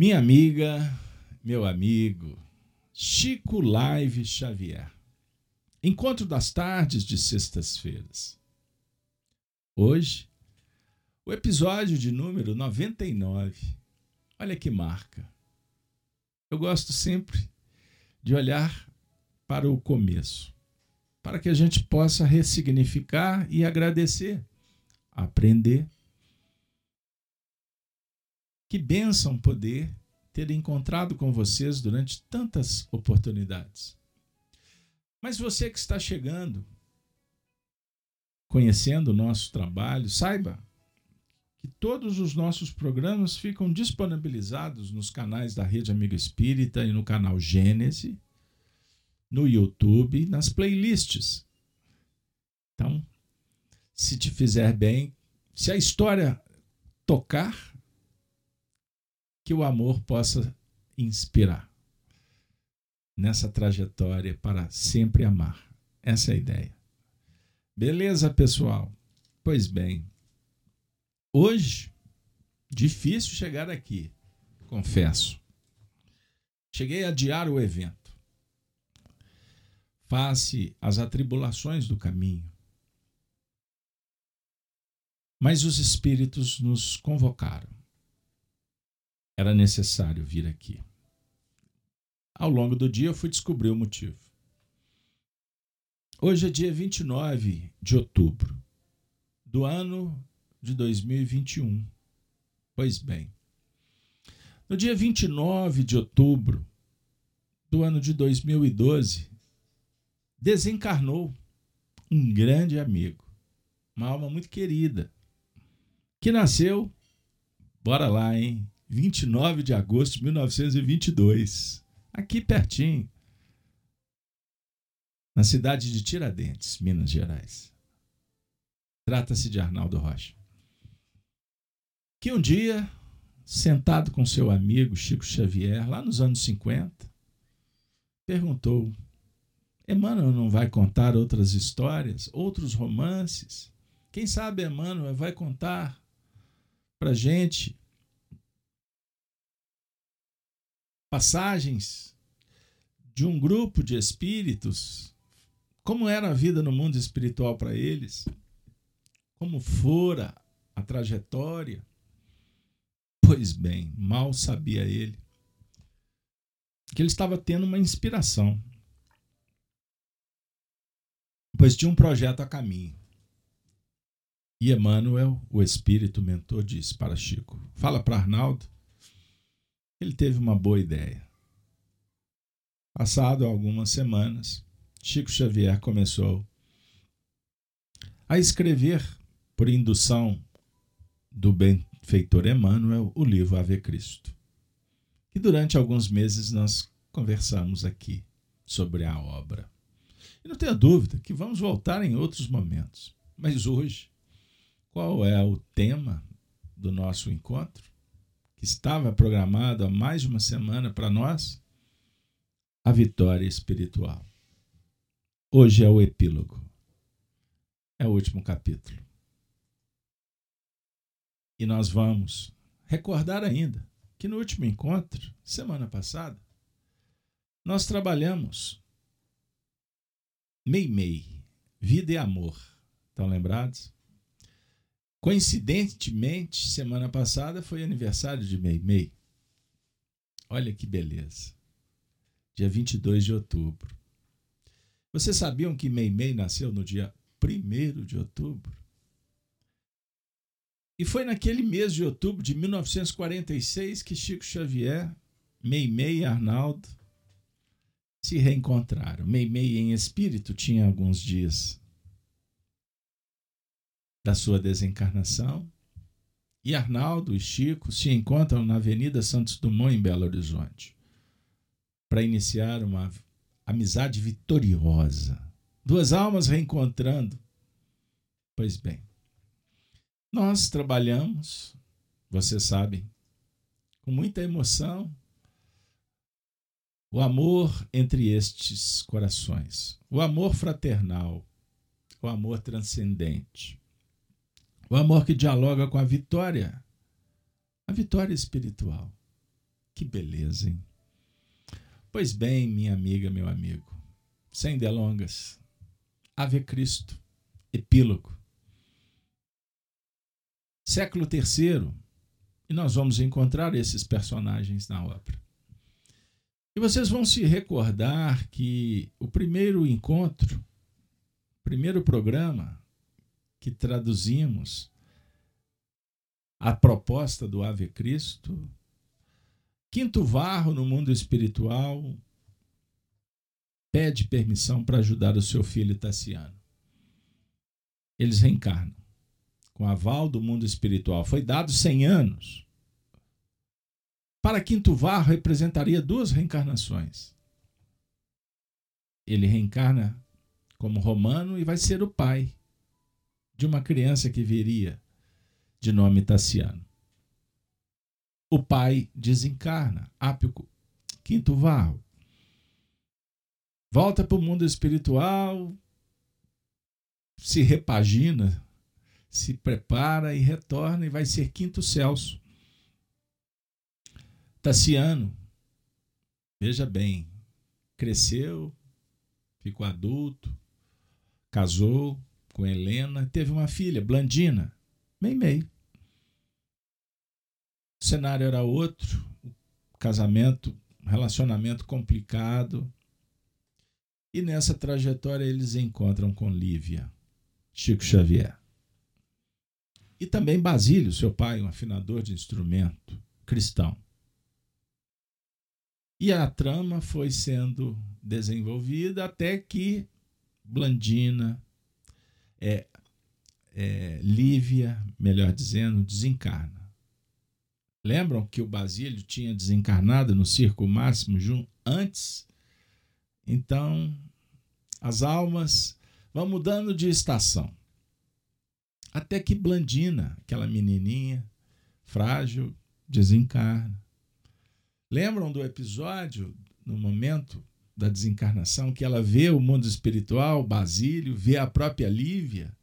Minha amiga, meu amigo, Chico Live Xavier. Encontro das tardes de sextas-feiras. Hoje, o episódio de número 99. Olha que marca. Eu gosto sempre de olhar para o começo, para que a gente possa ressignificar e agradecer, aprender. Que bênção poder ter encontrado com vocês durante tantas oportunidades. Mas você que está chegando, conhecendo o nosso trabalho, saiba que todos os nossos programas ficam disponibilizados nos canais da Rede Amigo Espírita e no canal Gênese, no YouTube, nas playlists. Então, se te fizer bem, se a história tocar, que o amor possa inspirar nessa trajetória para sempre amar. Essa é a ideia. Beleza, pessoal? Pois bem, hoje, difícil chegar aqui, confesso. Cheguei a adiar o evento. Face às atribulações do caminho. Mas os espíritos nos convocaram era necessário vir aqui. Ao longo do dia eu fui descobrir o motivo. Hoje é dia 29 de outubro do ano de 2021. Pois bem, no dia 29 de outubro do ano de 2012, desencarnou um grande amigo, uma alma muito querida, que nasceu, bora lá, hein? 29 de agosto de 1922, aqui pertinho, na cidade de Tiradentes, Minas Gerais. Trata-se de Arnaldo Rocha. Que um dia, sentado com seu amigo Chico Xavier, lá nos anos 50, perguntou: Emmanuel não vai contar outras histórias, outros romances? Quem sabe Emmanuel vai contar para gente passagens de um grupo de espíritos, como era a vida no mundo espiritual para eles, como fora a trajetória. Pois bem, mal sabia ele que ele estava tendo uma inspiração, pois tinha um projeto a caminho. E Emmanuel, o espírito mentor, disse para Chico: Fala para Arnaldo ele teve uma boa ideia. Passado algumas semanas, Chico Xavier começou a escrever, por indução do benfeitor Emmanuel, o livro Ave Cristo. E durante alguns meses nós conversamos aqui sobre a obra. E não tenha dúvida que vamos voltar em outros momentos. Mas hoje, qual é o tema do nosso encontro? Que estava programado há mais de uma semana para nós, a vitória espiritual. Hoje é o epílogo. É o último capítulo. E nós vamos recordar ainda que no último encontro, semana passada, nós trabalhamos Meimei, vida e amor. Estão lembrados? Coincidentemente, semana passada foi aniversário de Meimei. Olha que beleza. Dia 22 de outubro. Vocês sabiam que Meimei nasceu no dia 1 de outubro? E foi naquele mês de outubro de 1946 que Chico Xavier, Meimei e Arnaldo se reencontraram. Meimei em espírito tinha alguns dias da sua desencarnação. E Arnaldo e Chico se encontram na Avenida Santos Dumont, em Belo Horizonte, para iniciar uma amizade vitoriosa. Duas almas reencontrando. Pois bem, nós trabalhamos, vocês sabem, com muita emoção, o amor entre estes corações, o amor fraternal, o amor transcendente. O amor que dialoga com a vitória, a vitória espiritual, Que beleza, hein? Pois bem, minha amiga, meu amigo, sem delongas, Ave Cristo, epílogo. Século III, e nós vamos encontrar esses personagens na obra. E vocês vão se recordar que o primeiro encontro, o primeiro programa que traduzimos a proposta do Ave Cristo, Quinto Varro no mundo espiritual pede permissão para ajudar o seu filho Tassiano. Eles reencarnam com aval do mundo espiritual. Foi dado 100 anos. Para Quinto Varro representaria duas reencarnações. Ele reencarna como romano e vai ser o pai de uma criança que viria de nome Tassiano o pai desencarna, Ápio Quinto Varro. Volta para o mundo espiritual, se repagina, se prepara e retorna e vai ser Quinto Celso. Tassiano, veja bem, cresceu, ficou adulto, casou com Helena, teve uma filha, Blandina, meio-meio. O cenário era outro, casamento, relacionamento complicado. E nessa trajetória eles encontram com Lívia, Chico Xavier. E também Basílio, seu pai, um afinador de instrumento cristão. E a trama foi sendo desenvolvida até que Blandina, é, é, Lívia, melhor dizendo, desencarna. Lembram que o Basílio tinha desencarnado no circo máximo antes? Então, as almas vão mudando de estação. Até que Blandina, aquela menininha frágil, desencarna. Lembram do episódio, no momento da desencarnação, que ela vê o mundo espiritual, Basílio, vê a própria Lívia?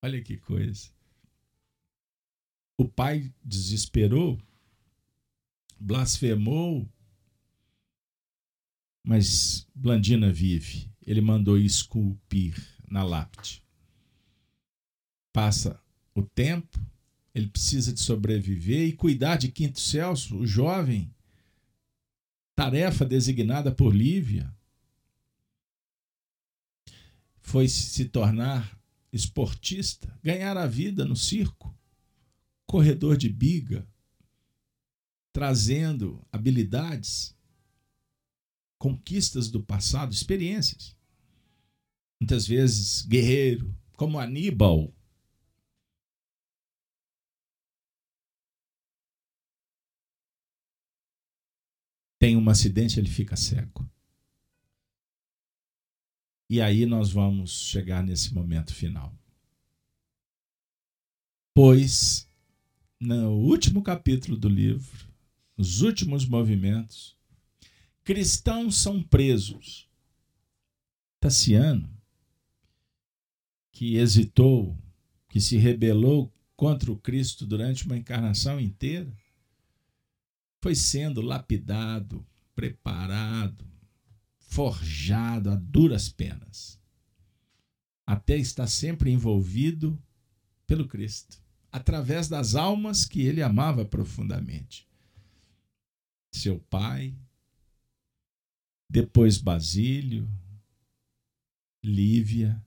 Olha que coisa. O pai desesperou, blasfemou, mas Blandina vive. Ele mandou esculpir na lápide. Passa o tempo, ele precisa de sobreviver e cuidar de Quinto Celso, o jovem, tarefa designada por Lívia. Foi se tornar esportista, ganhar a vida no circo corredor de biga, trazendo habilidades, conquistas do passado, experiências. Muitas vezes guerreiro, como Aníbal. Tem um acidente, ele fica cego. E aí nós vamos chegar nesse momento final. Pois no último capítulo do livro, nos últimos movimentos, cristãos são presos. Tassiano, que hesitou, que se rebelou contra o Cristo durante uma encarnação inteira, foi sendo lapidado, preparado, forjado a duras penas, até estar sempre envolvido pelo Cristo através das almas que ele amava profundamente. Seu pai, depois Basílio, Lívia,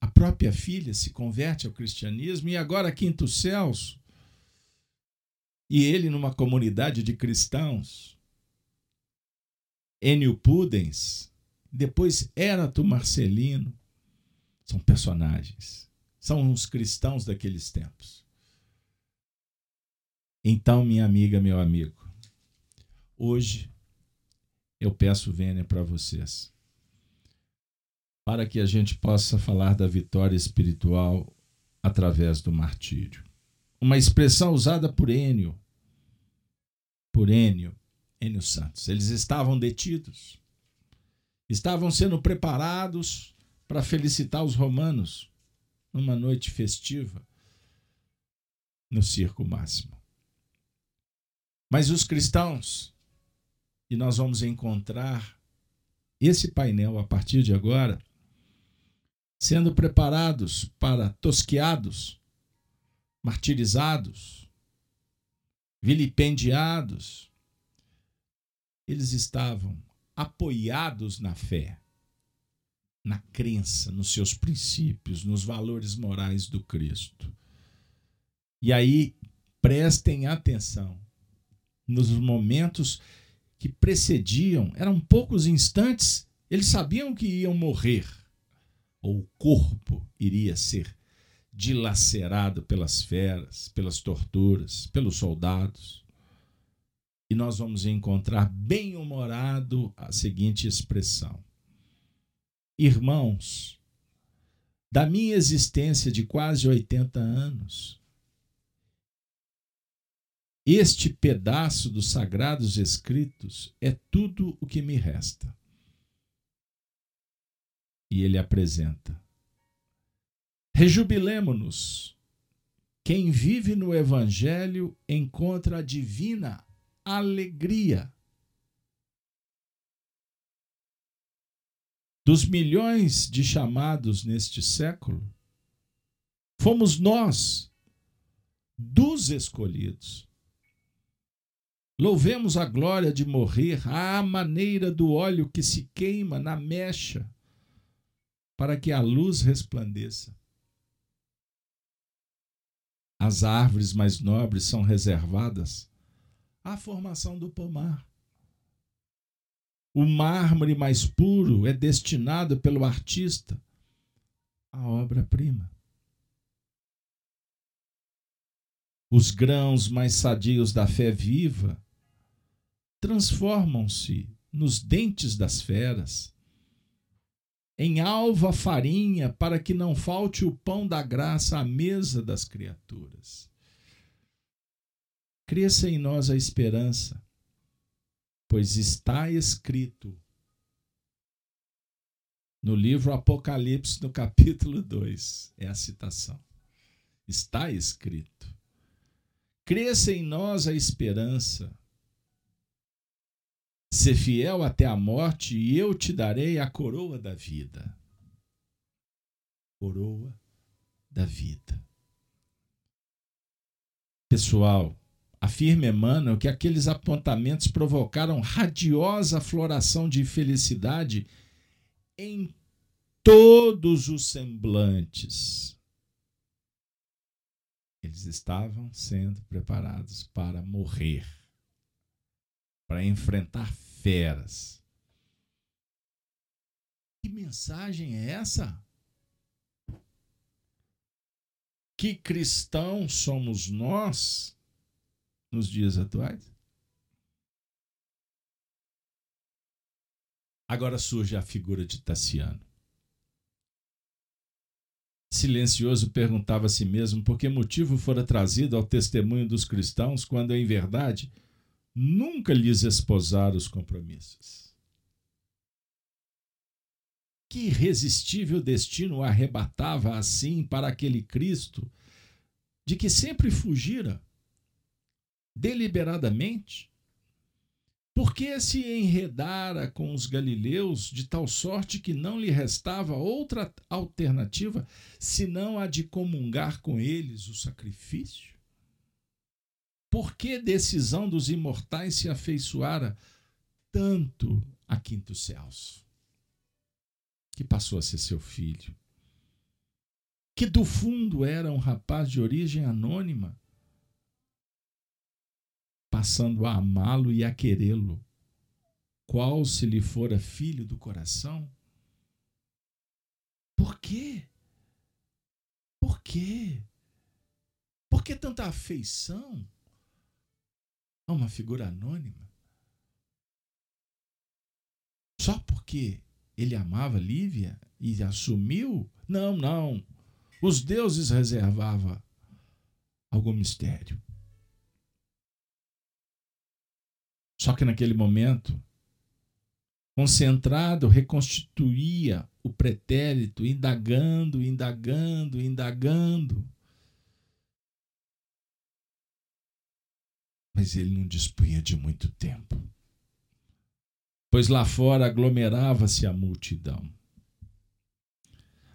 a própria filha se converte ao cristianismo e agora Quinto Celso, e ele numa comunidade de cristãos, Enio Pudens, depois Érato Marcelino, são personagens são os cristãos daqueles tempos. Então, minha amiga, meu amigo, hoje eu peço vênia para vocês, para que a gente possa falar da vitória espiritual através do martírio. Uma expressão usada por Enio, por Enio, Enio Santos. Eles estavam detidos, estavam sendo preparados para felicitar os romanos numa noite festiva no Circo Máximo. Mas os cristãos, e nós vamos encontrar esse painel a partir de agora, sendo preparados para tosqueados, martirizados, vilipendiados, eles estavam apoiados na fé, na crença, nos seus princípios, nos valores morais do Cristo. E aí, prestem atenção nos momentos que precediam, eram poucos instantes, eles sabiam que iam morrer, ou o corpo iria ser dilacerado pelas feras, pelas torturas, pelos soldados. E nós vamos encontrar bem-humorado a seguinte expressão: Irmãos, da minha existência de quase 80 anos, este pedaço dos sagrados escritos é tudo o que me resta. E ele apresenta: Rejubilemo-nos. Quem vive no Evangelho encontra a divina alegria. Dos milhões de chamados neste século, fomos nós, dos escolhidos. Louvemos a glória de morrer à maneira do óleo que se queima na mecha, para que a luz resplandeça. As árvores mais nobres são reservadas à formação do pomar. O mármore mais puro é destinado pelo artista à obra-prima. Os grãos mais sadios da fé viva transformam-se nos dentes das feras, em alva farinha, para que não falte o pão da graça à mesa das criaturas. Cresça em nós a esperança, pois está escrito no livro Apocalipse, no capítulo 2, é a citação. Está escrito. Cresça em nós a esperança, Ser fiel até a morte, e eu te darei a coroa da vida. Coroa da vida. Pessoal, afirma Emmanuel que aqueles apontamentos provocaram radiosa floração de felicidade em todos os semblantes. Eles estavam sendo preparados para morrer para enfrentar feras. Que mensagem é essa? Que cristãos somos nós nos dias atuais? Agora surge a figura de Tassiano. Silencioso perguntava a si mesmo por que motivo fora trazido ao testemunho dos cristãos, quando em verdade nunca lhes esposar os compromissos. Que irresistível destino arrebatava assim para aquele Cristo de que sempre fugira deliberadamente? Por que se enredara com os galileus de tal sorte que não lhe restava outra alternativa senão a de comungar com eles o sacrifício? Por que decisão dos imortais se afeiçoara tanto a Quinto Celso, que passou a ser seu filho, que do fundo era um rapaz de origem anônima, passando a amá-lo e a querê-lo, qual se lhe fora filho do coração? Por quê? Por quê? Por que tanta afeição? A uma figura anônima? Só porque ele amava Lívia e assumiu? Não, não. Os deuses reservavam algum mistério. Só que naquele momento, concentrado, reconstituía o pretérito, indagando, indagando, indagando. Mas ele não dispunha de muito tempo, pois lá fora aglomerava-se a multidão.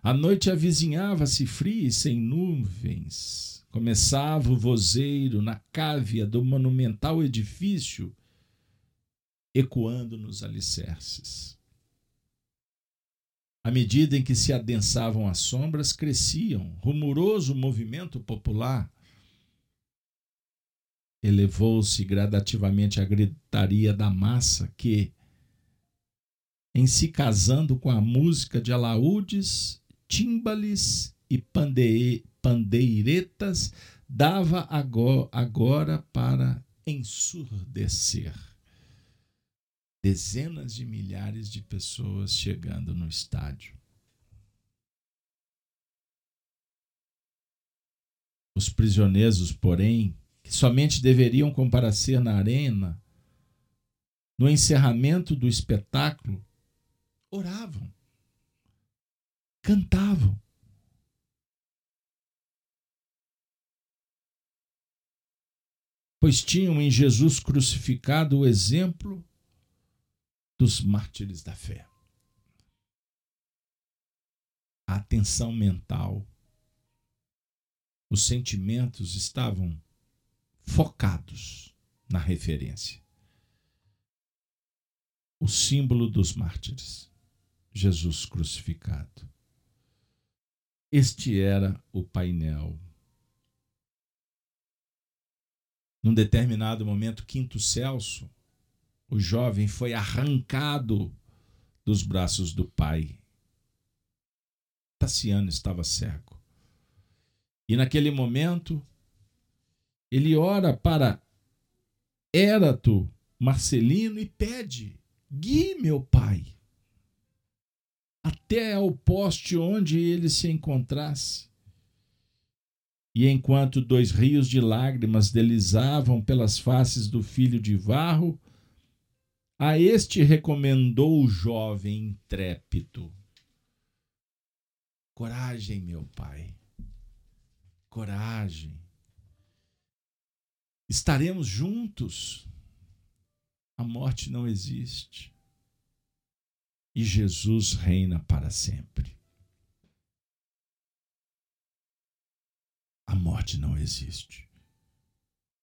A noite avizinhava-se fria e sem nuvens. Começava o vozeiro na cávea do monumental edifício, ecoando nos alicerces. À medida em que se adensavam as sombras, cresciam, rumoroso movimento popular. Elevou-se gradativamente a gritaria da massa que, em se casando com a música de alaúdes, timbales e pandeiretas, dava agora para ensurdecer dezenas de milhares de pessoas chegando no estádio. Os prisioneiros, porém, que somente deveriam comparecer na arena, no encerramento do espetáculo, oravam, cantavam. Pois tinham em Jesus crucificado o exemplo dos mártires da fé. A atenção mental, os sentimentos estavam focados na referência. O símbolo dos mártires, Jesus crucificado. Este era o painel. Num determinado momento, Quinto Celso o jovem foi arrancado dos braços do pai. Tassiano estava cego. E naquele momento, ele ora para Érato Marcelino e pede: guie meu pai até ao poste onde ele se encontrasse. E enquanto dois rios de lágrimas deslizavam pelas faces do filho de Varro, a este recomendou o jovem intrépido: Coragem, meu pai, coragem. Estaremos juntos. A morte não existe. E Jesus reina para sempre. A morte não existe.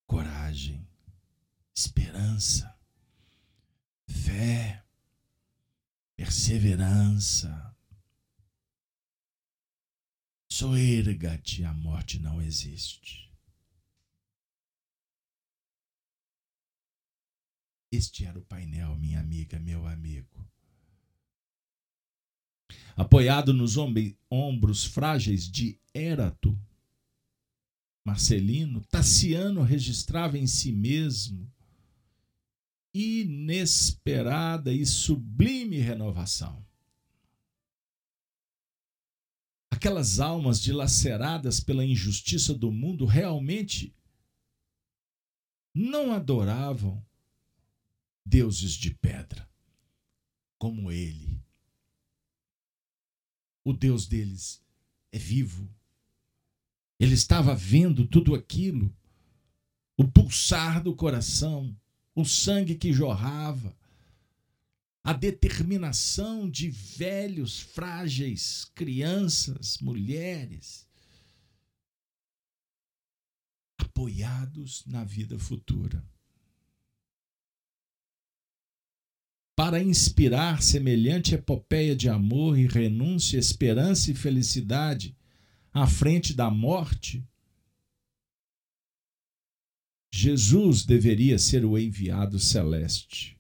Coragem, esperança fé, perseverança. Soerga-te, a morte não existe. Este era o painel, minha amiga, meu amigo. Apoiado nos ombros frágeis de Érato, Marcelino, Tassiano registrava em si mesmo inesperada e sublime renovação. Aquelas almas dilaceradas pela injustiça do mundo realmente não adoravam deuses de pedra, como ele. O Deus deles é vivo. Ele estava vendo tudo aquilo, o pulsar do coração, o sangue que jorrava, a determinação de velhos, frágeis, crianças, mulheres, apoiados na vida futura. Para inspirar semelhante epopeia de amor e renúncia, esperança e felicidade à frente da morte, Jesus deveria ser o enviado celeste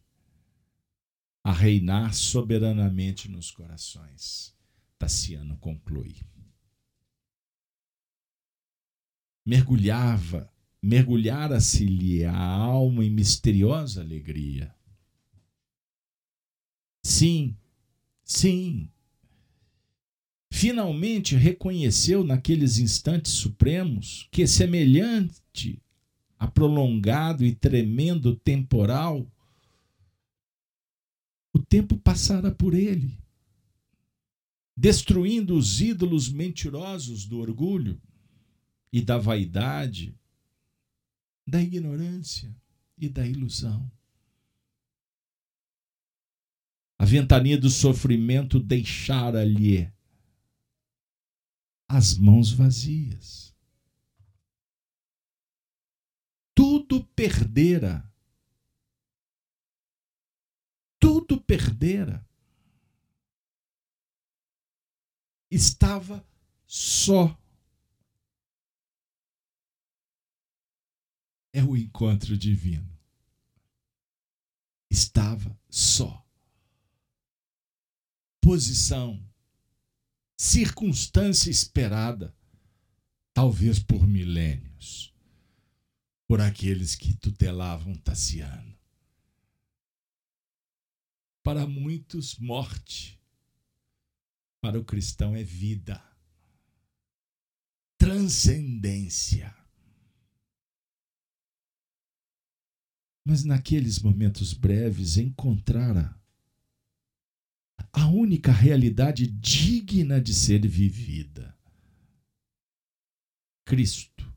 a reinar soberanamente nos corações. Tassiano conclui. Mergulhava, mergulhara-se-lhe a alma em misteriosa alegria. Sim, sim. Finalmente reconheceu naqueles instantes supremos que, semelhante a prolongado e tremendo temporal, o tempo passara por ele, destruindo os ídolos mentirosos do orgulho e da vaidade, da ignorância, e da ilusão. A ventania do sofrimento deixara-lhe as mãos vazias. Tudo perdera. Tudo perdera. Estava só. É o encontro divino. Estava só. Posição circunstância esperada, talvez por milênios, por aqueles que tutelavam Tassiano. Para muitos, morte. Para o cristão é vida, transcendência. Mas naqueles momentos breves encontrara a única realidade digna de ser vivida. Cristo,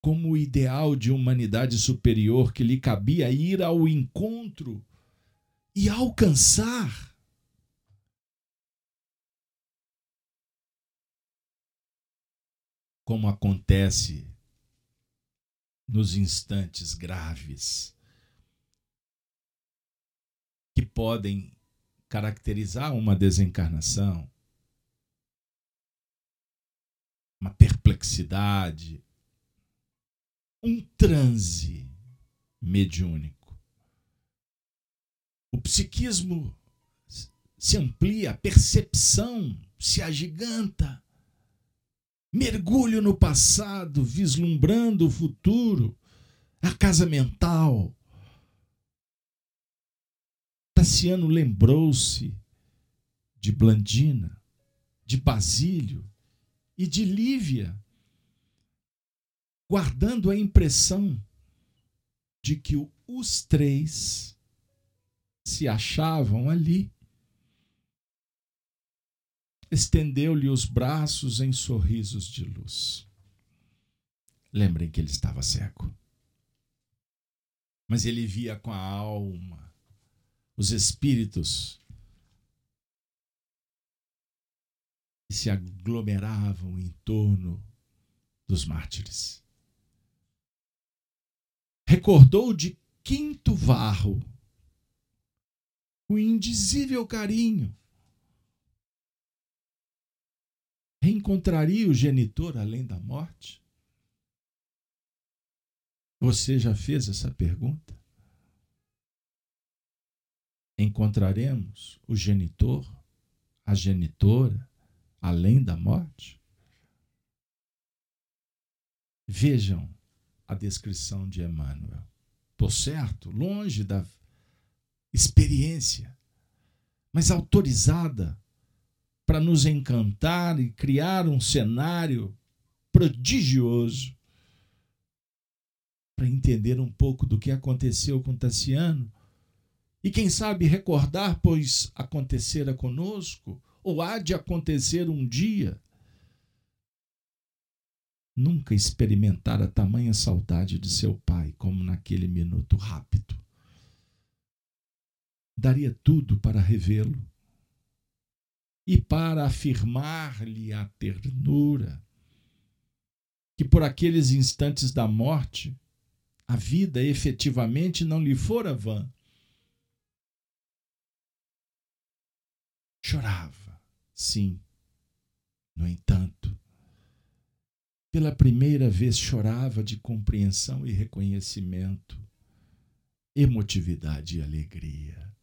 como o ideal de humanidade superior que lhe cabia ir ao encontro e alcançar. Como acontece nos instantes graves que podem caracterizar uma desencarnação, uma perplexidade, um transe mediúnico. O psiquismo se amplia, a percepção se agiganta. Mergulho no passado, vislumbrando o futuro, a casa mental, Tassiano lembrou-se de Blandina, de Basílio e de Lívia, guardando a impressão de que os três se achavam ali. Estendeu-lhe os braços em sorrisos de luz. Lembrem que ele estava cego. Mas ele via com a alma os espíritos que se aglomeravam em torno dos mártires. Recordou de quinto varro o indizível carinho. Reencontraria o genitor além da morte? Você já fez essa pergunta? Encontraremos o genitor, a genitora, além da morte? Vejam a descrição de Emmanuel. Estou certo? Longe da experiência, mas autorizada para nos encantar e criar um cenário prodigioso para entender um pouco do que aconteceu com Tassiano e quem sabe recordar, pois acontecera conosco, ou há de acontecer um dia. Nunca experimentara tamanha saudade de seu pai como naquele minuto rápido. Daria tudo para revê-lo e para afirmar-lhe a ternura que por aqueles instantes da morte a vida efetivamente não lhe fora vã Chorava, sim. No entanto, pela primeira vez chorava de compreensão e reconhecimento, emotividade e alegria.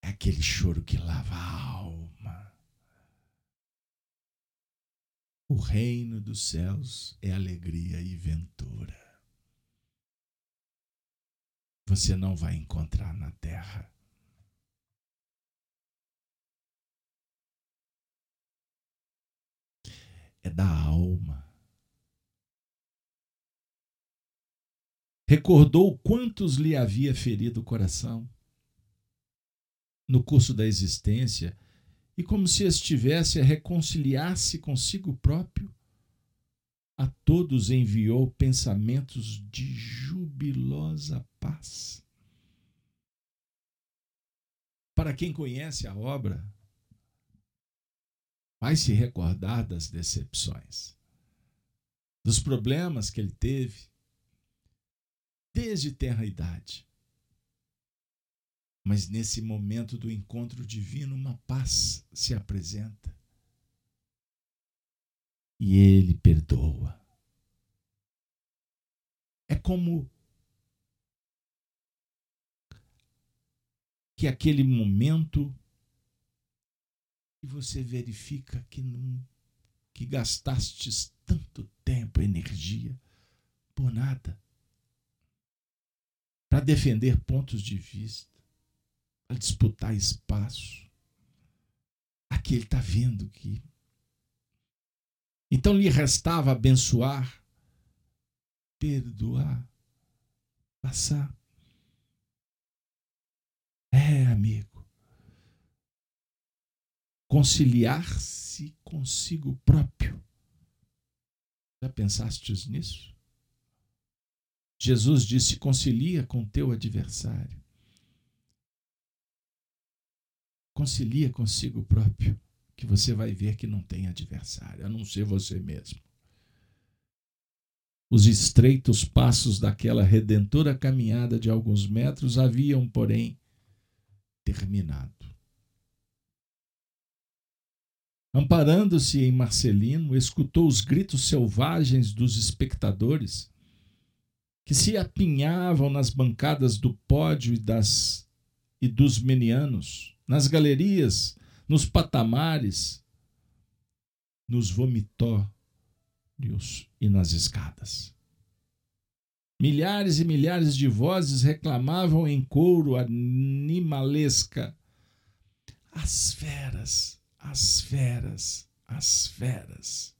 É aquele choro que lava a alma. O reino dos céus é alegria e ventura. Você não vai encontrar na terra. É da alma. Recordou quantos lhe havia ferido o coração no curso da existência e, como se estivesse a reconciliar-se consigo próprio, a todos enviou pensamentos de jubilosa paz. Para quem conhece a obra, vai se recordar das decepções, dos problemas que ele teve desde tenra idade. Mas nesse momento do encontro divino, uma paz se apresenta. E ele perdoa. É como que aquele momento que você verifica que não que gastastes tanto tempo, energia por nada para defender pontos de vista, para disputar espaço. Aqui ele está vendo que. Então lhe restava abençoar, perdoar, passar. É, amigo. Conciliar-se consigo próprio. Já pensastes nisso? Jesus disse: concilia com teu adversário. Concilia consigo próprio, que você vai ver que não tem adversário, a não ser você mesmo. Os estreitos passos daquela redentora caminhada de alguns metros haviam, porém, terminado. Amparando-se em Marcelino, escutou os gritos selvagens dos espectadores que se apinhavam nas bancadas do pódio e, das, e dos menianos, nas galerias, nos patamares, nos vomitórios e nas escadas. Milhares e milhares de vozes reclamavam em coro animalesca: as feras, as feras, as feras.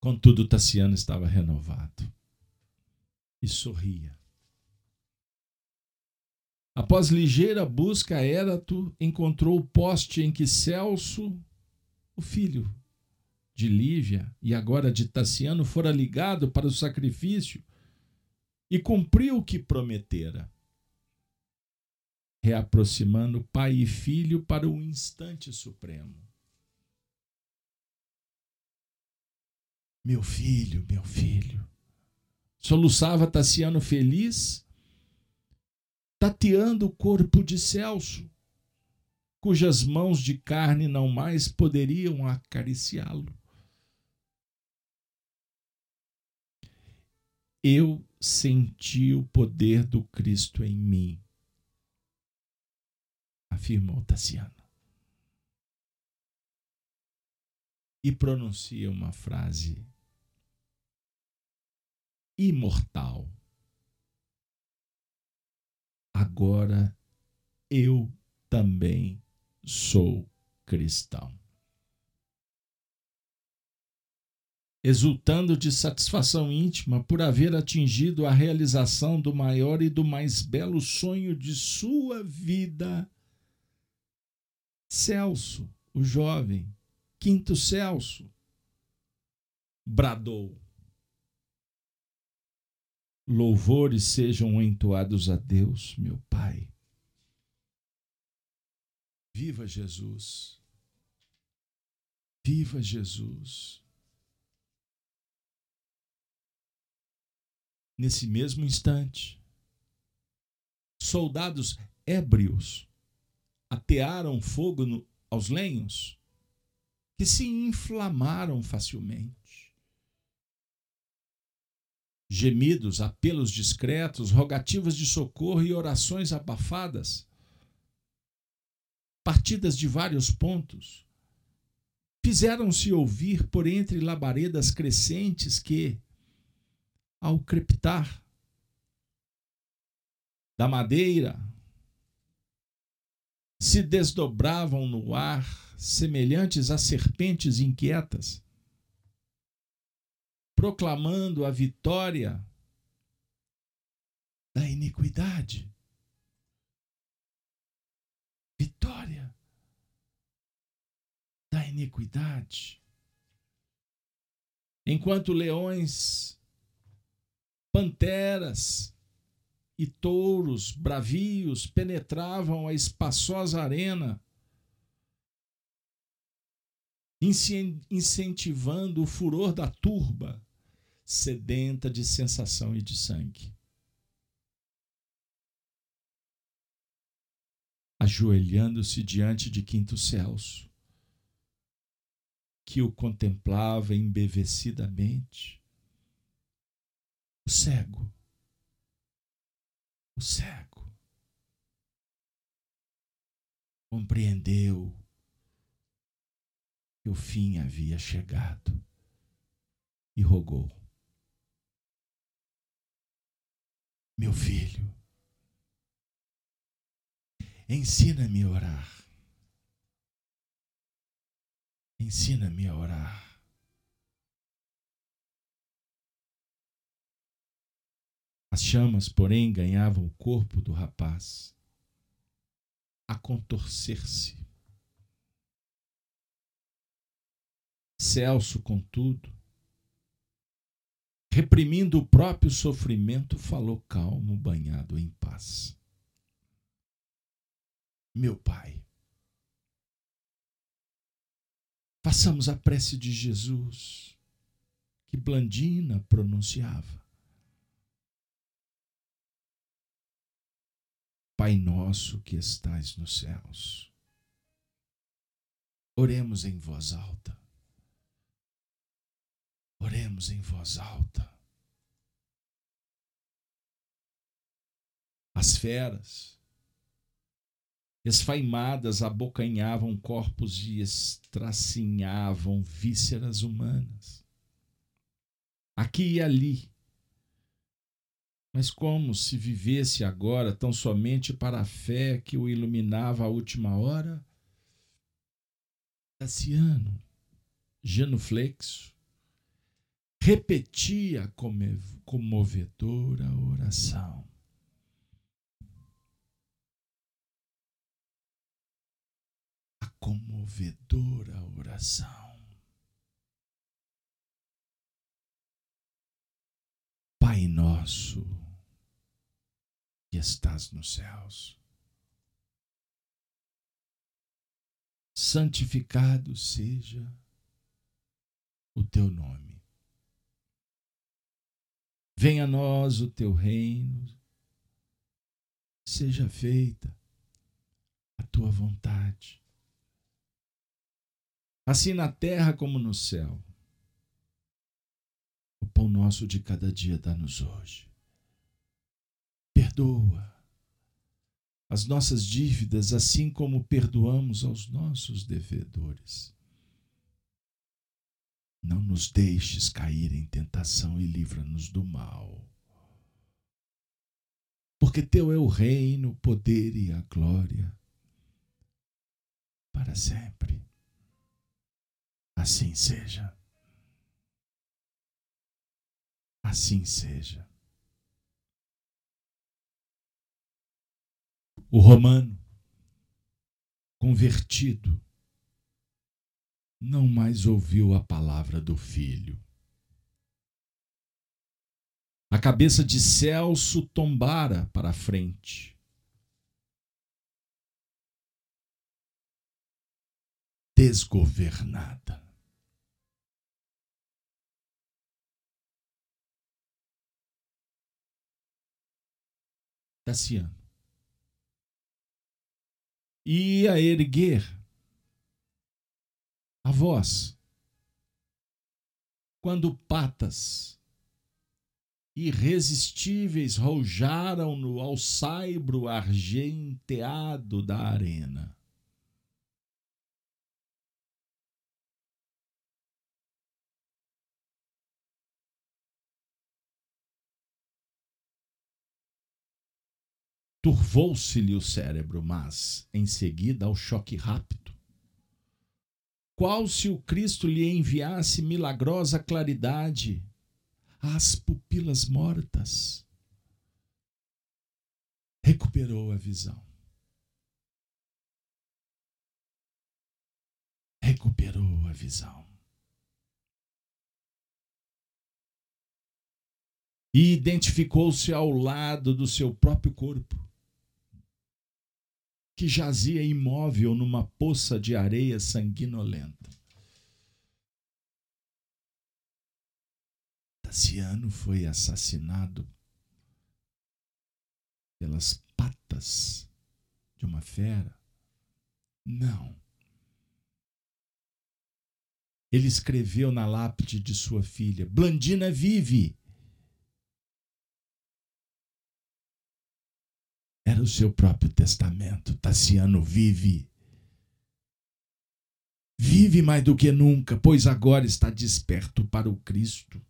Contudo, Tassiano estava renovado e sorria. Após ligeira busca, Érato encontrou o poste em que Celso, o filho de Lívia e agora de Tassiano, fora ligado para o sacrifício e cumpriu o que prometera, reaproximando pai e filho para o instante supremo. Meu filho, meu filho. Soluçava Tassiano feliz, tateando o corpo de Celso, cujas mãos de carne não mais poderiam acariciá-lo. Eu senti o poder do Cristo em mim, afirmou Tassiano. E pronuncia uma frase imortal. Agora eu também sou cristão. Exultando de satisfação íntima por haver atingido a realização do maior e do mais belo sonho de sua vida, Celso, o jovem, Quinto Celso, bradou Louvores sejam entoados a Deus, meu Pai. Viva Jesus. Viva Jesus. Nesse mesmo instante, soldados ébrios atearam fogo no, aos lenhos que se inflamaram facilmente. Gemidos, apelos discretos, rogativas de socorro e orações abafadas, partidas de vários pontos, fizeram-se ouvir por entre labaredas crescentes que, ao crepitar da madeira, se desdobravam no ar, semelhantes a serpentes inquietas proclamando a vitória da iniquidade. Vitória. iniquidade. Enquanto leões, panteras e touros bravios penetravam a espaçosa arena, incentivando o furor da turba, sedenta de sensação e de sangue. Ajoelhando-se diante de quinto céus, que o contemplava embevecidamente, o cego, o cego, compreendeu que o fim havia chegado e rogou: Meu filho, ensina-me a orar. Ensina-me a orar. As chamas, porém, ganhavam o corpo do rapaz a contorcer-se. Celso, contudo, reprimindo o próprio sofrimento, falou calmo, banhado em paz. Meu Pai, façamos a prece de Jesus, que Blandina pronunciava. Pai nosso que estais nos céus, oremos em voz alta. Oremos em voz alta. As feras, esfaimadas, abocanhavam corpos e estracinhavam vísceras humanas. Aqui e ali. Mas como se vivesse agora tão somente para a fé que o iluminava a última hora? Tassiano, genuflexo, repetia a comovedora oração. A comovedora oração. Pai nosso, que estás nos céus, santificado seja o teu nome Venha a nós o teu reino, seja feita a tua vontade, assim na terra como no céu. O pão nosso de cada dia dá-nos hoje. Perdoa as nossas dívidas, assim como perdoamos aos nossos devedores não nos deixes cair em tentação e livra-nos do mal. Porque teu é o reino, o poder e a glória para sempre. Assim seja. Assim seja. O romano, convertido, não mais ouviu a palavra do filho. A cabeça de Celso tombara para a frente. Desgovernada. Tassiano. Ia erguer a voz. Quando patas irresistíveis rojaram no alçaibro argenteado da arena. Turvou-se-lhe o cérebro, mas, em seguida, ao choque rápido, qual se o Cristo lhe enviasse milagrosa claridade às pupilas mortas? Recuperou a visão. recuperou a visão. E identificou-se ao lado do seu próprio corpo, que jazia imóvel numa poça de areia sanguinolenta. Tassiano foi assassinado pelas patas de uma fera? Não. Ele escreveu na lápide de sua filha: Blandina vive. Era o seu próprio testamento. Tassiano vive. Vive mais do que nunca, pois agora está desperto para o Cristo.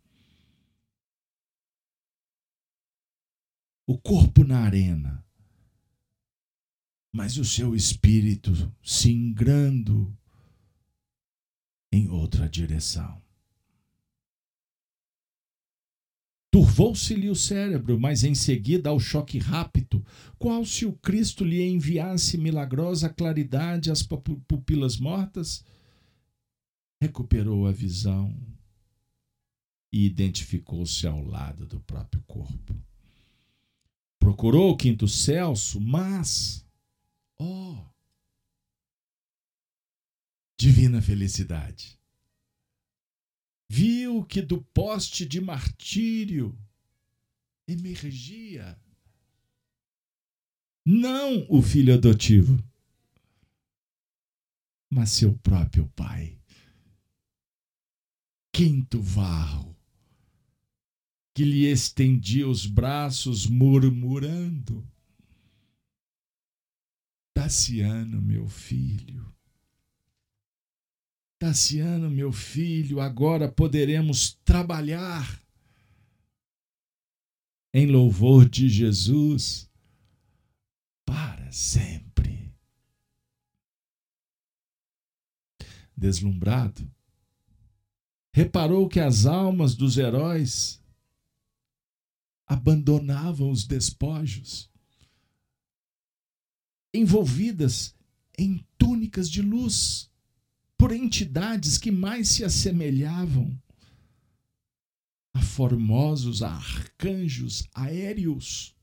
o corpo na arena, mas o seu espírito se ingrando em outra direção. Turvou-se-lhe o cérebro, mas em seguida ao choque rápido, qual se o Cristo lhe enviasse milagrosa claridade às pupilas mortas, recuperou a visão e identificou-se ao lado do próprio corpo procurou o quinto Celso, mas, oh, divina felicidade. Que do poste de martírio emergia não o filho adotivo, mas seu próprio pai. Quinto varro que lhe estendia os braços, murmurando: Tassiano, meu filho, Tassiano, meu filho, agora poderemos trabalhar em louvor de Jesus para sempre. Deslumbrado, reparou que as almas dos heróis abandonavam os despojos, envolvidas em túnicas de luz por entidades que mais se assemelhavam a formosos a arcanjos aéreos.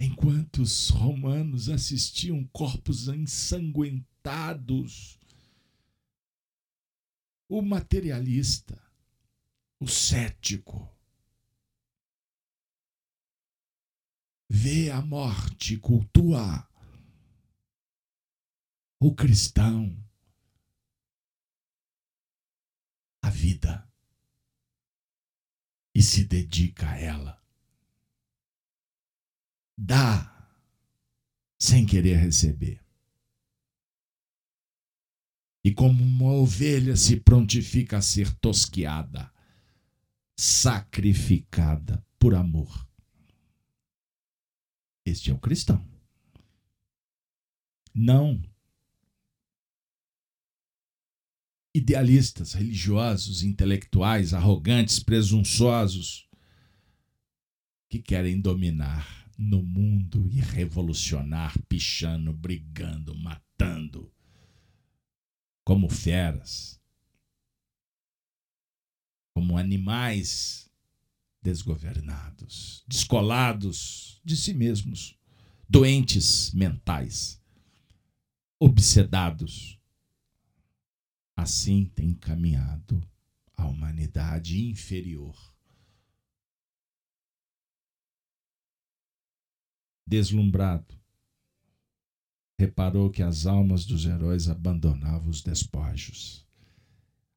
Enquanto os romanos assistiam corpos ensanguentados, o materialista o cético vê a morte, cultua o cristão a vida e se dedica a ela. Dá sem querer receber. E como uma ovelha se prontifica a ser tosquiada sacrificada por amor. Este é o cristão. Não idealistas, religiosos, intelectuais, arrogantes, presunçosos, que querem dominar no mundo e revolucionar, pichando, brigando, matando, como feras como animais desgovernados, descolados de si mesmos, doentes mentais, obsedados. Assim tem caminhado a humanidade inferior. Deslumbrado, reparou que as almas dos heróis abandonavam os despojos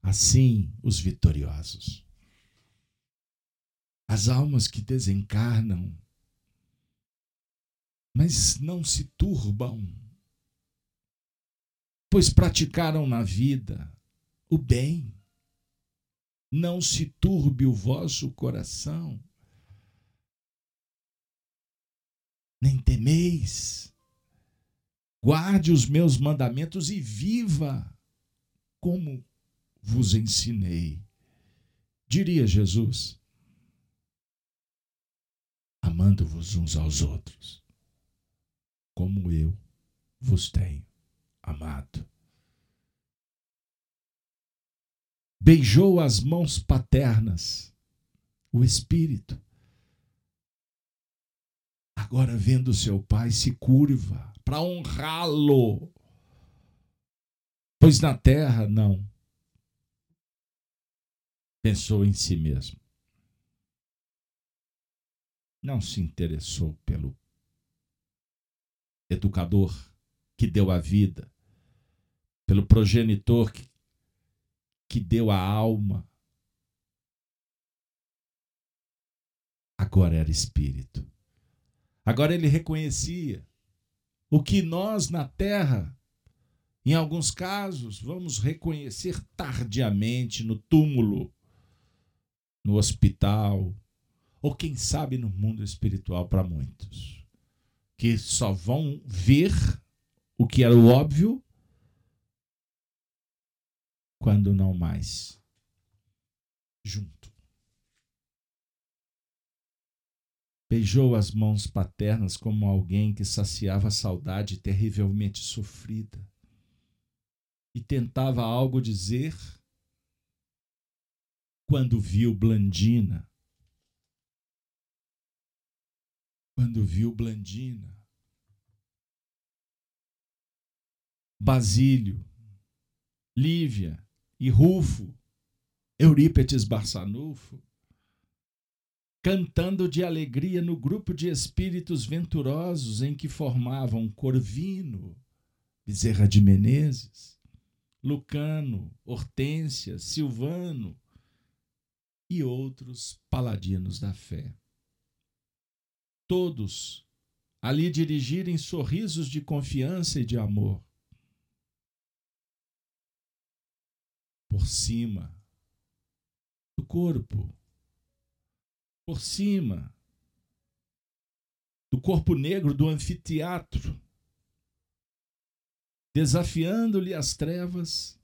assim os vitoriosos. As almas que desencarnam, mas não se turbam, pois praticaram na vida o bem. Não se turbe o vosso coração, nem temeis. Guarde os meus mandamentos e viva como vos ensinei. Diria Jesus, amando-vos uns aos outros, como eu vos tenho amado. Beijou as mãos paternas, o Espírito. Agora, vendo seu pai, se curva para honrá-lo. Pois na terra, não. Pensou em si mesmo. Não se interessou pelo educador que deu a vida, pelo progenitor que, que deu a alma. Agora era espírito. Agora ele reconhecia o que nós na terra, em alguns casos, vamos reconhecer tardiamente no túmulo, no hospital, ou quem sabe no mundo espiritual para muitos, que só vão ver o que era o óbvio quando não mais junto. Beijou as mãos paternas como alguém que saciava a saudade terrivelmente sofrida e tentava algo dizer quando viu Blandina. Quando viu Blandina. Basílio, Lívia e Rufo, Eurípetes Barçanufo, cantando de alegria no grupo de espíritos venturosos em que formavam Corvino, Bezerra de Menezes, Lucano, Hortência, Silvano e outros paladinos da fé. Todos ali dirigirem sorrisos de confiança e de amor. Por cima do corpo por cima do corpo negro do anfiteatro, desafiando-lhe as trevas.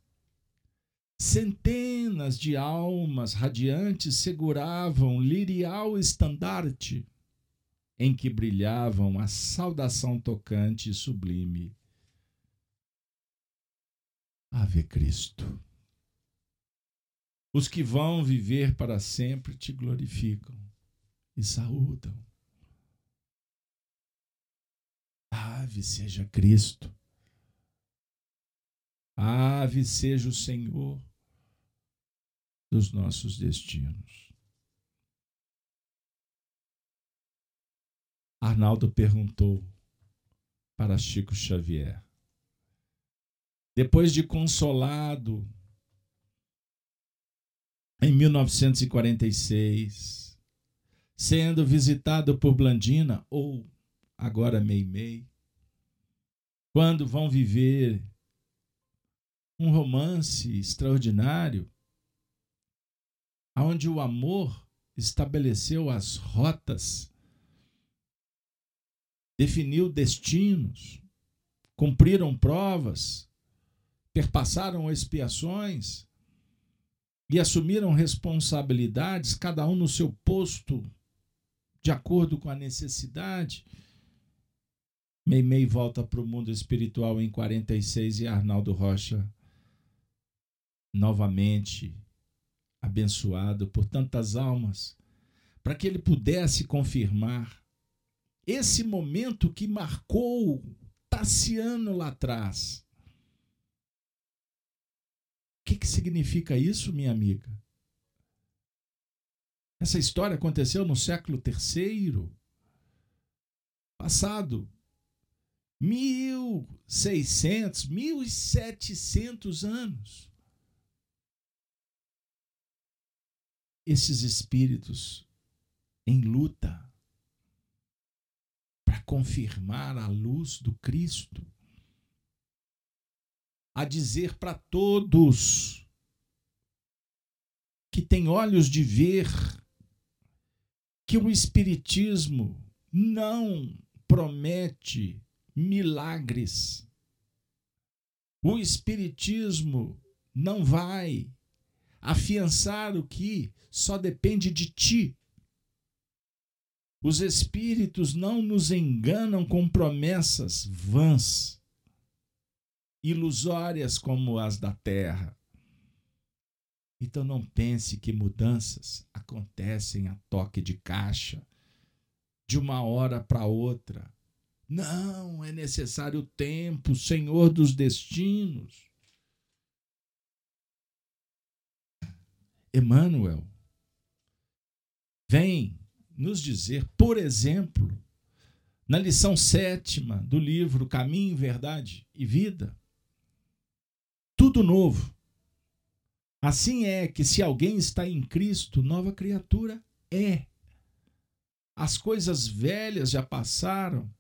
Centenas de almas radiantes seguravam lirial estandarte em que brilhavam a saudação tocante e sublime. Ave Cristo. Os que vão viver para sempre te glorificam e saúdam. Ave seja Cristo. Ave seja o Senhor dos nossos destinos. Arnaldo perguntou para Chico Xavier. Depois de consolado em 1946, sendo visitado por Blandina, ou agora Meimei, quando vão viver um romance extraordinário, onde o amor estabeleceu as rotas, definiu destinos, cumpriram provas, perpassaram expiações e assumiram responsabilidades, cada um no seu posto de acordo com a necessidade. Meimei volta para o mundo espiritual em 46 e Arnaldo Rocha novamente abençoado por tantas almas, para que ele pudesse confirmar esse momento que marcou Tassiano lá atrás. Que, que significa isso, minha amiga? Essa história aconteceu no século III passado. 1600, 1700 anos. Esses espíritos em luta para confirmar a luz do Cristo, a dizer para todos que têm olhos de ver que o Espiritismo não promete milagres. O Espiritismo não vai afiançar o que só depende de ti. Os Espíritos não nos enganam com promessas vãs. Ilusórias como as da terra. Então não pense que mudanças acontecem a toque de caixa, de uma hora para outra. Não, é necessário tempo, Senhor dos destinos. Emmanuel vem nos dizer, por exemplo, na lição sétima do livro Caminho, Verdade e Vida, tudo novo. Assim é que se alguém está em Cristo, nova criatura é. As coisas velhas já passaram,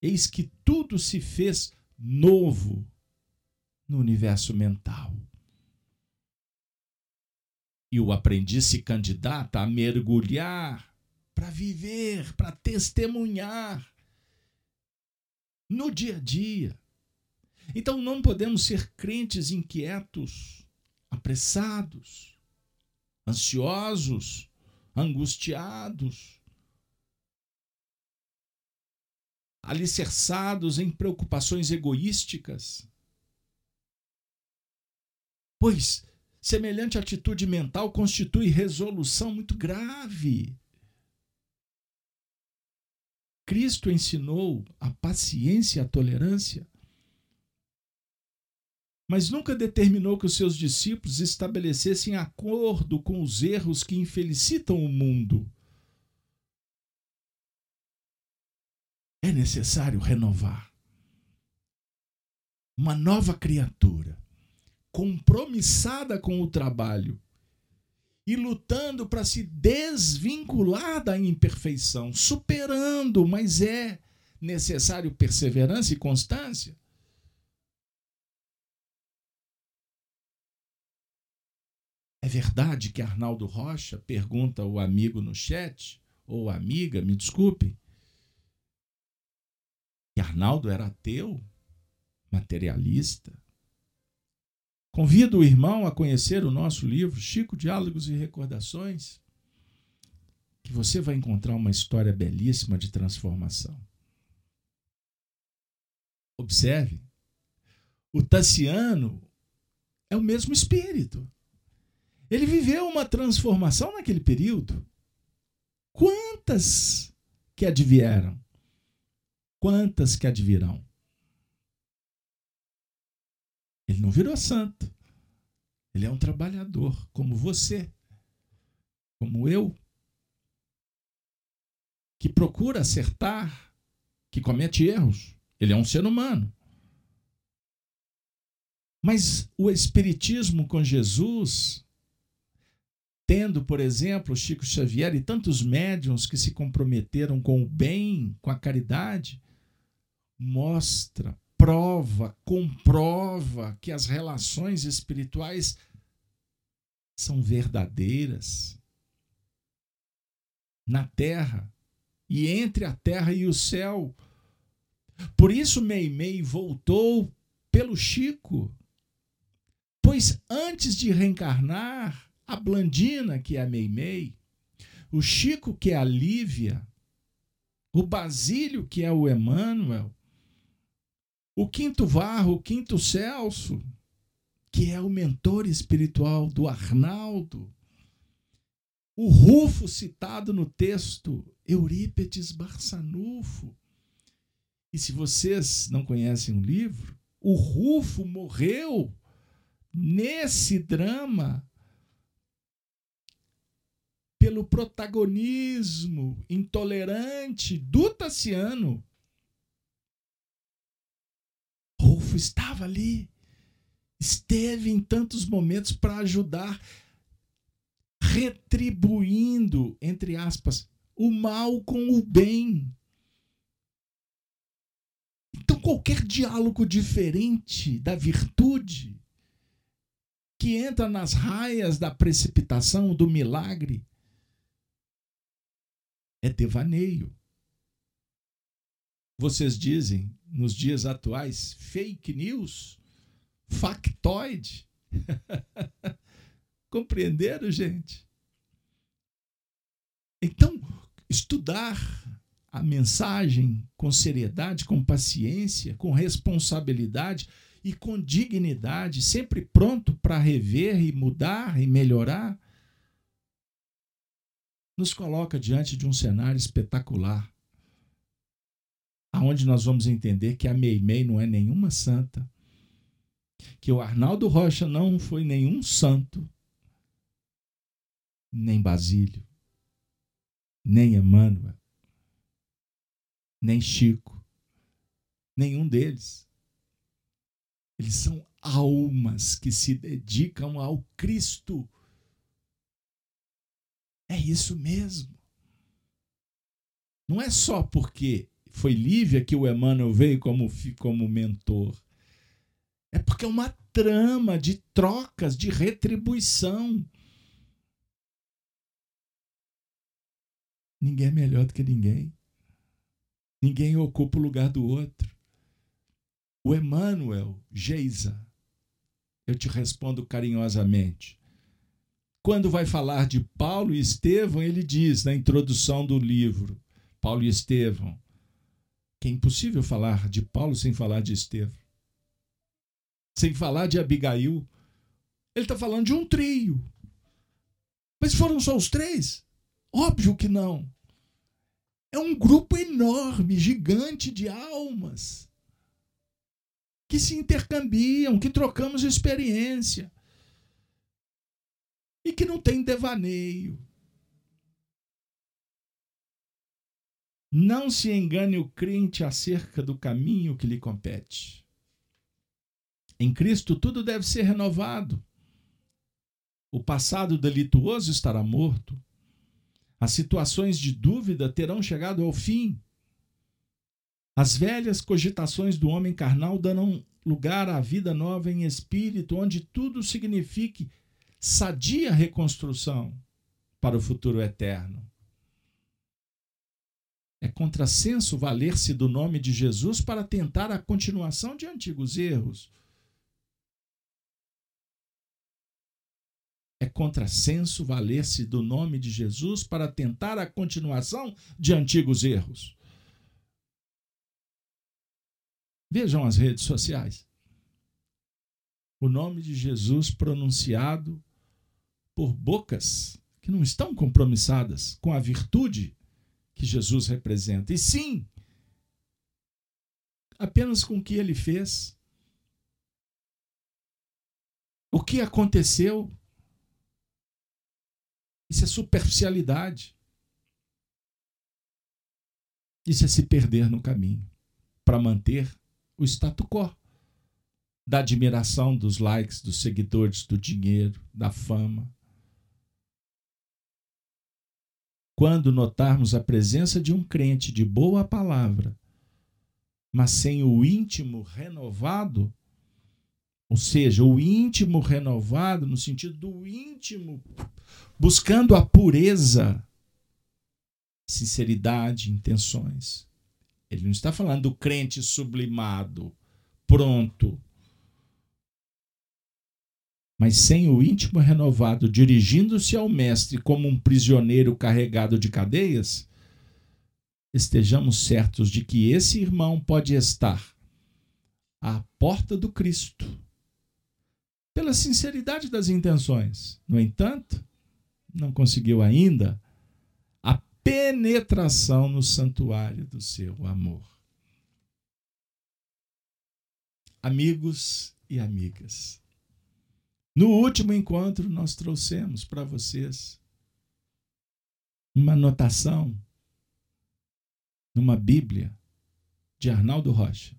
eis que tudo se fez novo no universo mental. E o aprendiz se candidata a mergulhar para viver, para testemunhar no dia a dia. Então não podemos ser crentes inquietos, apressados, ansiosos, angustiados, alicerçados em preocupações egoísticas. Pois semelhante atitude mental constitui resolução muito grave. Cristo ensinou a paciência e a tolerância, mas nunca determinou que os seus discípulos estabelecessem acordo com os erros que infelicitam o mundo. É necessário renovar. Uma nova criatura compromissada com o trabalho e lutando para se desvincular da imperfeição, superando, mas é necessário perseverança e constância. É verdade que Arnaldo Rocha pergunta o amigo no chat, ou amiga, me desculpe, que Arnaldo era ateu, materialista, Convido o irmão a conhecer o nosso livro, Chico Diálogos e Recordações, que você vai encontrar uma história belíssima de transformação. Observe, o Tassiano é o mesmo espírito. Ele viveu uma transformação naquele período. Quantas que advieram? Quantas que advirão? Ele não virou santo. Ele é um trabalhador, como você, como eu, que procura acertar, que comete erros. Ele é um ser humano. Mas o Espiritismo com Jesus, tendo, por exemplo, Chico Xavier e tantos médiums que se comprometeram com o bem, com a caridade, mostra prova, comprova que as relações espirituais são verdadeiras na terra e entre a terra e o céu. Por isso Meimei voltou pelo Chico, pois antes de reencarnar, a Blandina, que é a Meimei, o Chico, que é a Lívia, o Basílio, que é o Emmanuel, o quinto Varro, o quinto Celso, que é o mentor espiritual do Arnaldo. O Rufo citado no texto, Eurípedes Barçanufo. E se vocês não conhecem o livro, o Rufo morreu nesse drama pelo protagonismo intolerante do Tassiano Rodolfo estava ali, esteve em tantos momentos para ajudar, retribuindo, entre aspas, o mal com o bem. Então, qualquer diálogo diferente da virtude, que entra nas raias da precipitação, do milagre, é devaneio. Vocês dizem, nos dias atuais, fake news, factoide. Compreenderam, gente? Então, estudar a mensagem com seriedade, com paciência, com responsabilidade e com dignidade, sempre pronto para rever e mudar e melhorar, nos coloca diante de um cenário espetacular, aonde nós vamos entender que a Meimei não é nenhuma santa, que o Arnaldo Rocha não foi nenhum santo, nem Basílio, nem Emmanuel, nem Chico, nenhum deles. Eles são almas que se dedicam ao Cristo. É isso mesmo. Não é só porque foi Lívia que o Emmanuel veio como, como mentor. É porque é uma trama de trocas, de retribuição. Ninguém é melhor do que ninguém. Ninguém ocupa o lugar do outro. O Emmanuel, Geisa, eu te respondo carinhosamente. Quando vai falar de Paulo e Estevão, ele diz na introdução do livro, Paulo e Estevão, que é impossível falar de Paulo sem falar de Estevão, sem falar de Abigail. Ele está falando de um trio. Mas foram só os três? Óbvio que não. É um grupo enorme, gigante de almas que se intercambiam, que trocamos experiência e que não tem devaneio. Não se engane o crente acerca do caminho que lhe compete. Em Cristo tudo deve ser renovado. O passado delituoso estará morto. As situações de dúvida terão chegado ao fim. As velhas cogitações do homem carnal darão lugar à vida nova em espírito, onde tudo signifique sadia reconstrução para o futuro eterno. É contrassenso valer-se do nome de Jesus para tentar a continuação de antigos erros. É contrassenso valer-se do nome de Jesus para tentar a continuação de antigos erros. Vejam as redes sociais. O nome de Jesus pronunciado por bocas que não estão compromissadas com a virtude que Jesus representa. E sim, apenas com o que ele fez. O que aconteceu? Isso é superficialidade. Isso é se perder no caminho para manter o status quo da admiração, dos likes, dos seguidores, do dinheiro, da fama. Quando notarmos a presença de um crente de boa palavra, mas sem o íntimo renovado, ou seja, o íntimo renovado no sentido do íntimo, buscando a pureza, sinceridade, intenções. Ele não está falando do crente sublimado, pronto. Mas sem o íntimo renovado, dirigindo-se ao Mestre como um prisioneiro carregado de cadeias, estejamos certos de que esse irmão pode estar à porta do Cristo, pela sinceridade das intenções. No entanto, não conseguiu ainda penetração no santuário do seu amor. Amigos e amigas, no último encontro nós trouxemos para vocês uma anotação numa Bíblia de Arnaldo Rocha,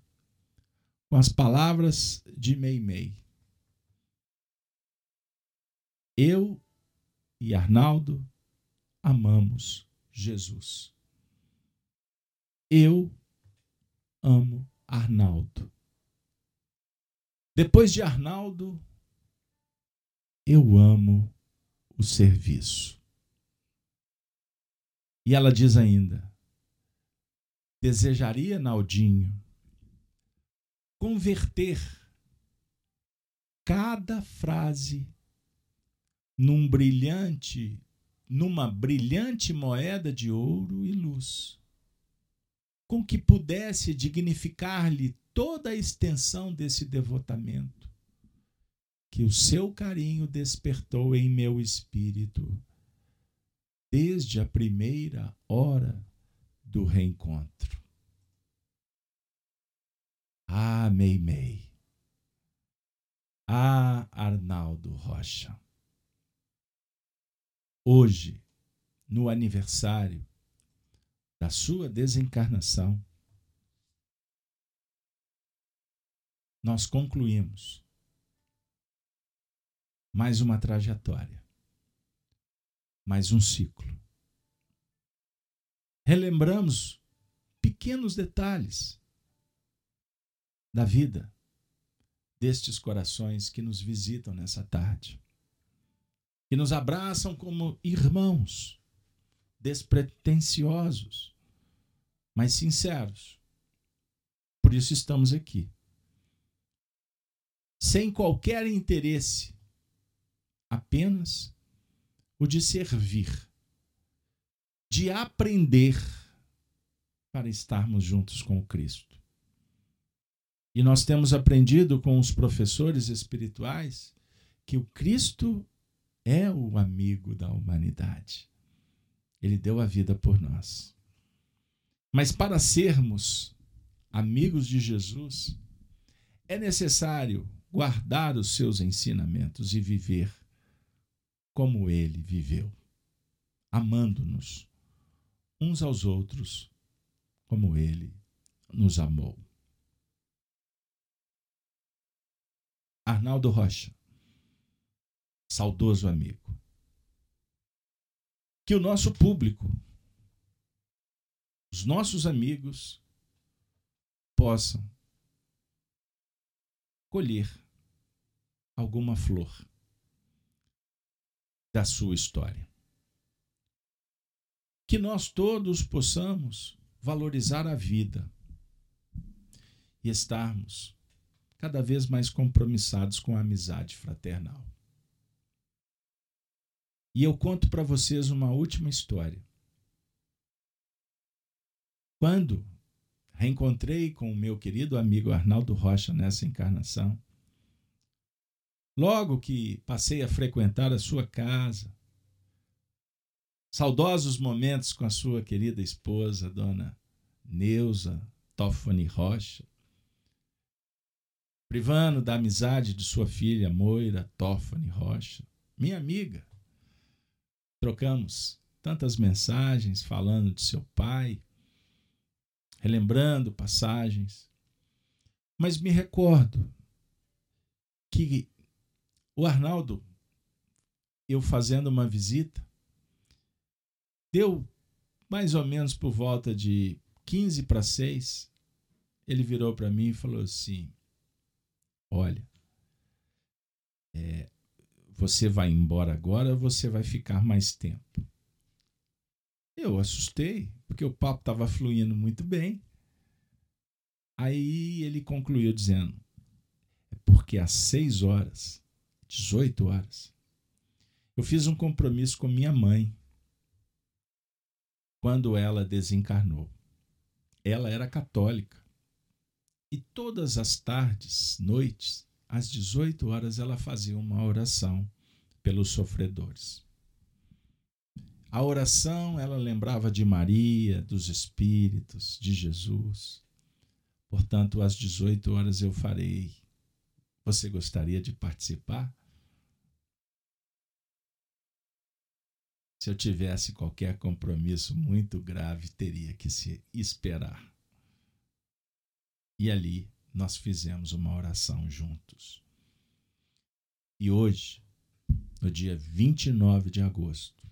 com as palavras de Meimei. Eu e Arnaldo amamos Jesus. Eu amo Arnaldo. Depois de Arnaldo, eu amo o serviço. E ela diz ainda: desejaria, Naldinho, converter cada frase num brilhante numa brilhante moeda de ouro e luz. com que pudesse dignificar-lhe toda a extensão desse devotamento que o seu carinho despertou em meu espírito desde a primeira hora do reencontro. Ah, Meimei. Ah, Arnaldo Rocha. Hoje, no aniversário da sua desencarnação, nós concluímos mais uma trajetória, mais um ciclo. Relembramos pequenos detalhes da vida destes corações que nos visitam nessa tarde, que nos abraçam como irmãos, despretensiosos, mas sinceros. Por isso estamos aqui. Sem qualquer interesse, apenas o de servir, de aprender para estarmos juntos com o Cristo. E nós temos aprendido com os professores espirituais que o Cristo é o amigo da humanidade. Ele deu a vida por nós. Mas para sermos amigos de Jesus, é necessário guardar os seus ensinamentos e viver como ele viveu, amando-nos uns aos outros como ele nos amou. Arnaldo Rocha, saudoso amigo. Que o nosso público, os nossos amigos, possam colher alguma flor da sua história. Que nós todos possamos valorizar a vida e estarmos cada vez mais compromissados com a amizade fraternal. E eu conto para vocês uma última história. Quando reencontrei com o meu querido amigo Arnaldo Rocha nessa encarnação, Logo que passei a frequentar a sua casa, saudosos momentos com a sua querida esposa, dona Neuza Toffani Rocha, privando da amizade de sua filha Moira Toffani Rocha, minha amiga. Trocamos tantas mensagens falando de seu pai, relembrando passagens, mas me recordo que o Arnaldo, eu fazendo uma visita, deu mais ou menos por volta de 15 para 6. Ele virou para mim e falou assim: Olha, é, você vai embora agora ou você vai ficar mais tempo? Eu assustei, porque o papo estava fluindo muito bem. Aí ele concluiu dizendo: É porque às seis horas 18 horas. Eu fiz um compromisso com minha mãe quando ela desencarnou. Ela era católica. E todas as tardes, noites, às 18 horas, ela fazia uma oração pelos sofredores. A oração, ela lembrava de Maria, dos Espíritos, de Jesus. Portanto, às 18 horas eu farei você gostaria de participar? Se eu tivesse qualquer compromisso muito grave, teria que se esperar. E ali nós fizemos uma oração juntos. E hoje, no dia 29 de agosto,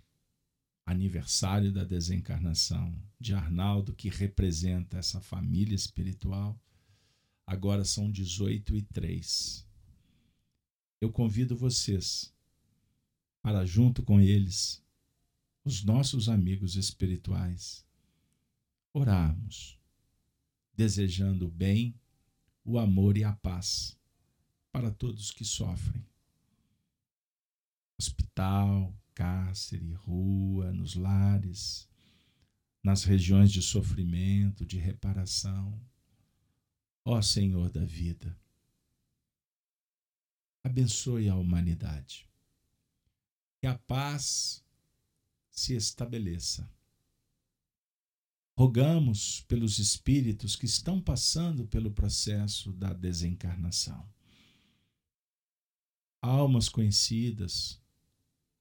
aniversário da desencarnação de Arnaldo, que representa essa família espiritual, Agora são 18 e 3. Eu convido vocês para, junto com eles, os nossos amigos espirituais, orarmos, desejando o bem, o amor e a paz para todos que sofrem. Hospital, cárcere, rua, nos lares, nas regiões de sofrimento, de reparação. Ó Senhor da vida, abençoe a humanidade. Que a paz se estabeleça. Rogamos pelos espíritos que estão passando pelo processo da desencarnação. Almas conhecidas,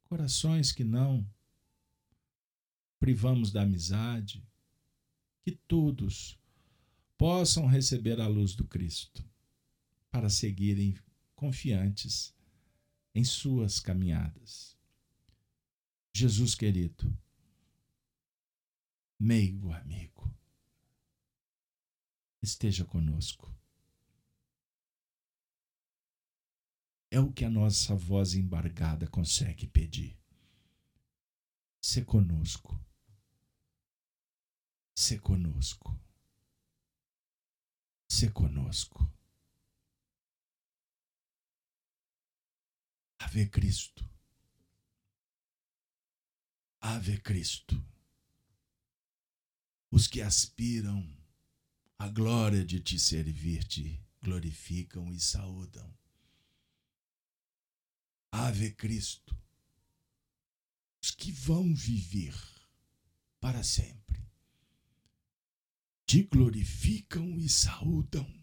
corações que não privamos da amizade, que todos possam receber a luz do Cristo para seguirem confiantes em suas caminhadas. Jesus querido, meigo amigo, esteja conosco. É o que a nossa voz embargada consegue pedir. Se conosco. Se conosco. Se conosco. Ave Cristo. Ave Cristo. Os que aspiram à glória de te servir te glorificam e saúdam. Ave Cristo. Os que vão viver para sempre te glorificam e saúdam.